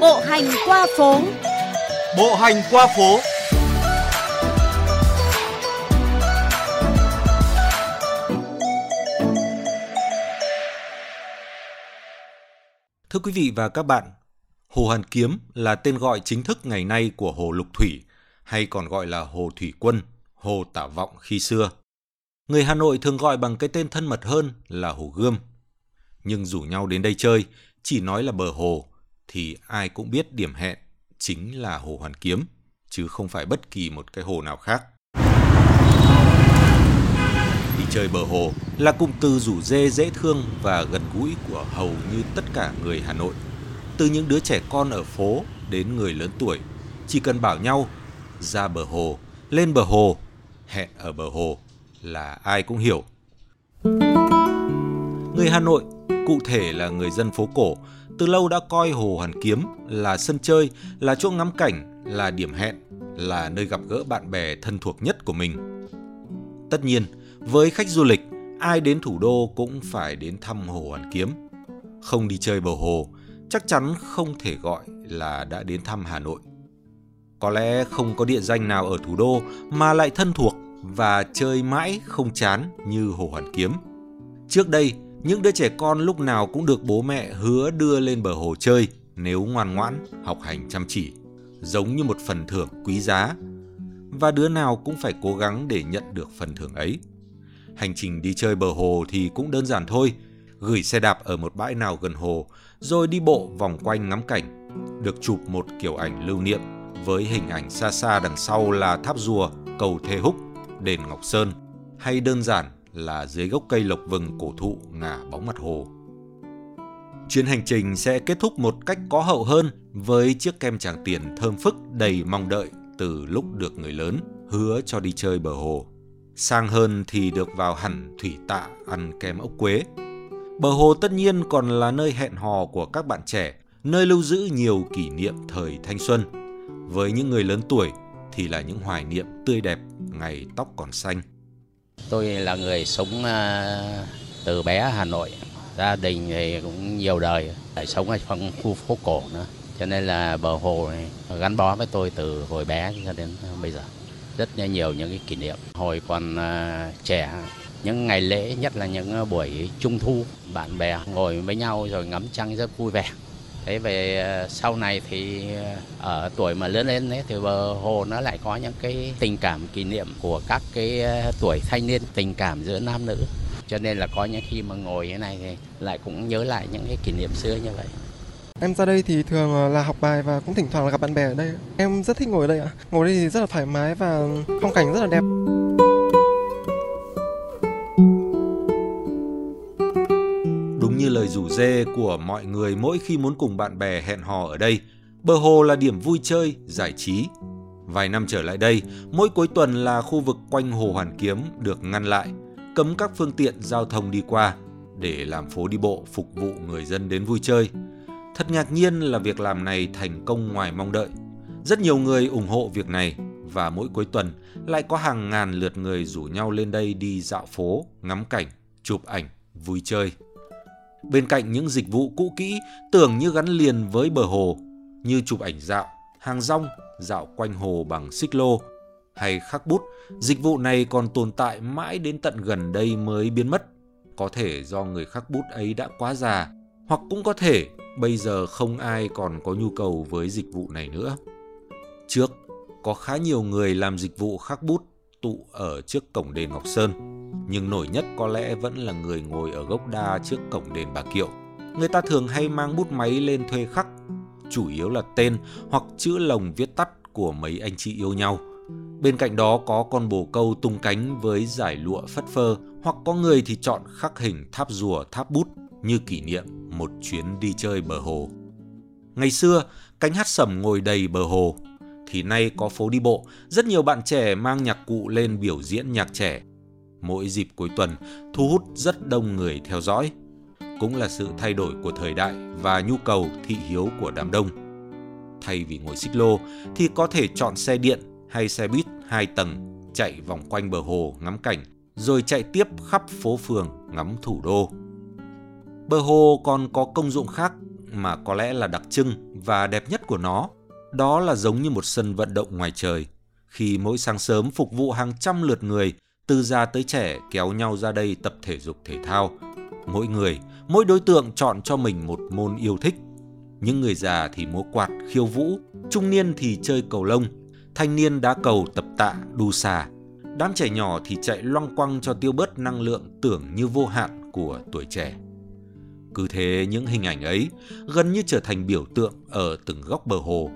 Bộ hành qua phố. Bộ hành qua phố. Thưa quý vị và các bạn, Hồ Hoàn Kiếm là tên gọi chính thức ngày nay của Hồ Lục Thủy, hay còn gọi là Hồ Thủy Quân, Hồ Tả Vọng khi xưa. Người Hà Nội thường gọi bằng cái tên thân mật hơn là Hồ Gươm. Nhưng rủ nhau đến đây chơi, chỉ nói là bờ hồ, thì ai cũng biết điểm hẹn chính là Hồ Hoàn Kiếm, chứ không phải bất kỳ một cái hồ nào khác. Đi chơi bờ hồ là cụm từ rủ dê dễ thương và gần gũi của hầu như tất cả người Hà Nội. Từ những đứa trẻ con ở phố đến người lớn tuổi, chỉ cần bảo nhau ra bờ hồ, lên bờ hồ, hẹn ở bờ hồ là ai cũng hiểu. Người Hà Nội, cụ thể là người dân phố cổ, từ lâu đã coi Hồ Hoàn Kiếm là sân chơi, là chỗ ngắm cảnh, là điểm hẹn, là nơi gặp gỡ bạn bè thân thuộc nhất của mình. Tất nhiên, với khách du lịch, ai đến thủ đô cũng phải đến thăm Hồ Hoàn Kiếm. Không đi chơi bờ hồ, chắc chắn không thể gọi là đã đến thăm Hà Nội. Có lẽ không có địa danh nào ở thủ đô mà lại thân thuộc và chơi mãi không chán như Hồ Hoàn Kiếm. Trước đây, những đứa trẻ con lúc nào cũng được bố mẹ hứa đưa lên bờ hồ chơi nếu ngoan ngoãn, học hành chăm chỉ, giống như một phần thưởng quý giá. Và đứa nào cũng phải cố gắng để nhận được phần thưởng ấy. Hành trình đi chơi bờ hồ thì cũng đơn giản thôi, gửi xe đạp ở một bãi nào gần hồ, rồi đi bộ vòng quanh ngắm cảnh, được chụp một kiểu ảnh lưu niệm với hình ảnh xa xa đằng sau là tháp rùa, cầu Thê Húc, đền Ngọc Sơn, hay đơn giản là dưới gốc cây lộc vừng cổ thụ ngả bóng mặt hồ. Chuyến hành trình sẽ kết thúc một cách có hậu hơn với chiếc kem Tràng Tiền thơm phức đầy mong đợi từ lúc được người lớn hứa cho đi chơi bờ hồ. Sang hơn thì được vào hẳn thủy tạ ăn kem ốc quế. Bờ hồ tất nhiên còn là nơi hẹn hò của các bạn trẻ, nơi lưu giữ nhiều kỷ niệm thời thanh xuân. Với những người lớn tuổi thì là những hoài niệm tươi đẹp ngày tóc còn xanh. Tôi là người sống à, từ bé Hà Nội, gia đình thì cũng nhiều đời, lại sống ở trong khu phố cổ nữa. Cho nên là bờ hồ này gắn bó với tôi từ hồi bé cho đến bây giờ. Rất nhiều những cái kỷ niệm. Hồi còn à, trẻ, những ngày lễ, nhất là những à, buổi trung thu, bạn bè ngồi với nhau rồi ngắm trăng rất vui vẻ. Thế về ờ, sau này thì ờ, ở tuổi mà lớn lên ấy, thì bờ hồ nó lại có những cái tình cảm kỷ niệm của các cái ờ, tuổi thanh niên, tình cảm giữa nam nữ. Cho nên là có những khi mà ngồi như này thì lại cũng nhớ lại những cái kỷ niệm xưa như vậy. Em ra đây thì thường là học bài và cũng thỉnh thoảng là gặp bạn bè ở đây. Em rất thích ngồi ở đây ạ. Ngồi đây thì rất là thoải mái và phong cảnh rất là đẹp. Rủ dê của mọi người mỗi khi muốn cùng bạn bè hẹn hò ở đây, bờ hồ là điểm vui chơi, giải trí. Vài năm trở lại đây, mỗi cuối tuần là khu vực quanh hồ Hoàn Kiếm được ngăn lại, cấm các phương tiện giao thông đi qua để làm phố đi bộ phục vụ người dân đến vui chơi. Thật ngạc nhiên là việc làm này thành công ngoài mong đợi. Rất nhiều người ủng hộ việc này và mỗi cuối tuần lại có hàng ngàn lượt người rủ nhau lên đây đi dạo phố, ngắm cảnh, chụp ảnh, vui chơi. Bên cạnh những dịch vụ cũ kỹ tưởng như gắn liền với bờ hồ như chụp ảnh dạo, hàng rong, dạo quanh hồ bằng xích lô hay khắc bút, dịch vụ này còn tồn tại mãi đến tận gần đây mới biến mất. Có thể do người khắc bút ấy đã quá già, hoặc cũng có thể bây giờ không ai còn có nhu cầu với dịch vụ này nữa. Trước, có khá nhiều người làm dịch vụ khắc bút tụ ở trước cổng đền Ngọc Sơn, nhưng nổi nhất có lẽ vẫn là người ngồi ở gốc đa trước cổng đền Bà Kiệu. Người ta thường hay mang bút máy lên thuê khắc, chủ yếu là tên hoặc chữ lồng viết tắt của mấy anh chị yêu nhau. Bên cạnh đó có con bồ câu tung cánh với giải lụa phất phơ, hoặc có người thì chọn khắc hình tháp rùa tháp bút như kỷ niệm một chuyến đi chơi bờ hồ. Ngày xưa, cánh hát sẩm ngồi đầy bờ hồ, thì nay có phố đi bộ, rất nhiều bạn trẻ mang nhạc cụ lên biểu diễn nhạc trẻ. Mỗi dịp cuối tuần thu hút rất đông người theo dõi. Cũng là sự thay đổi của thời đại và nhu cầu thị hiếu của đám đông. Thay vì ngồi xích lô thì có thể chọn xe điện hay xe buýt hai tầng chạy vòng quanh bờ hồ ngắm cảnh rồi chạy tiếp khắp phố phường ngắm thủ đô. Bờ hồ còn có công dụng khác mà có lẽ là đặc trưng và đẹp nhất của nó, đó là giống như một sân vận động ngoài trời. Khi mỗi sáng sớm phục vụ hàng trăm lượt người, từ già tới trẻ kéo nhau ra đây tập thể dục thể thao. Mỗi người, mỗi đối tượng chọn cho mình một môn yêu thích. Những người già thì múa quạt, khiêu vũ, trung niên thì chơi cầu lông, thanh niên đá cầu tập tạ, đu xà. Đám trẻ nhỏ thì chạy loăng quăng cho tiêu bớt năng lượng tưởng như vô hạn của tuổi trẻ. Cứ thế những hình ảnh ấy gần như trở thành biểu tượng ở từng góc bờ hồ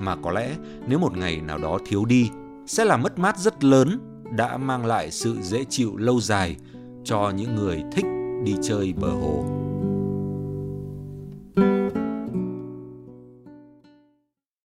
mà có lẽ nếu một ngày nào đó thiếu đi sẽ là mất mát rất lớn đã mang lại sự dễ chịu lâu dài cho những người thích đi chơi bờ hồ.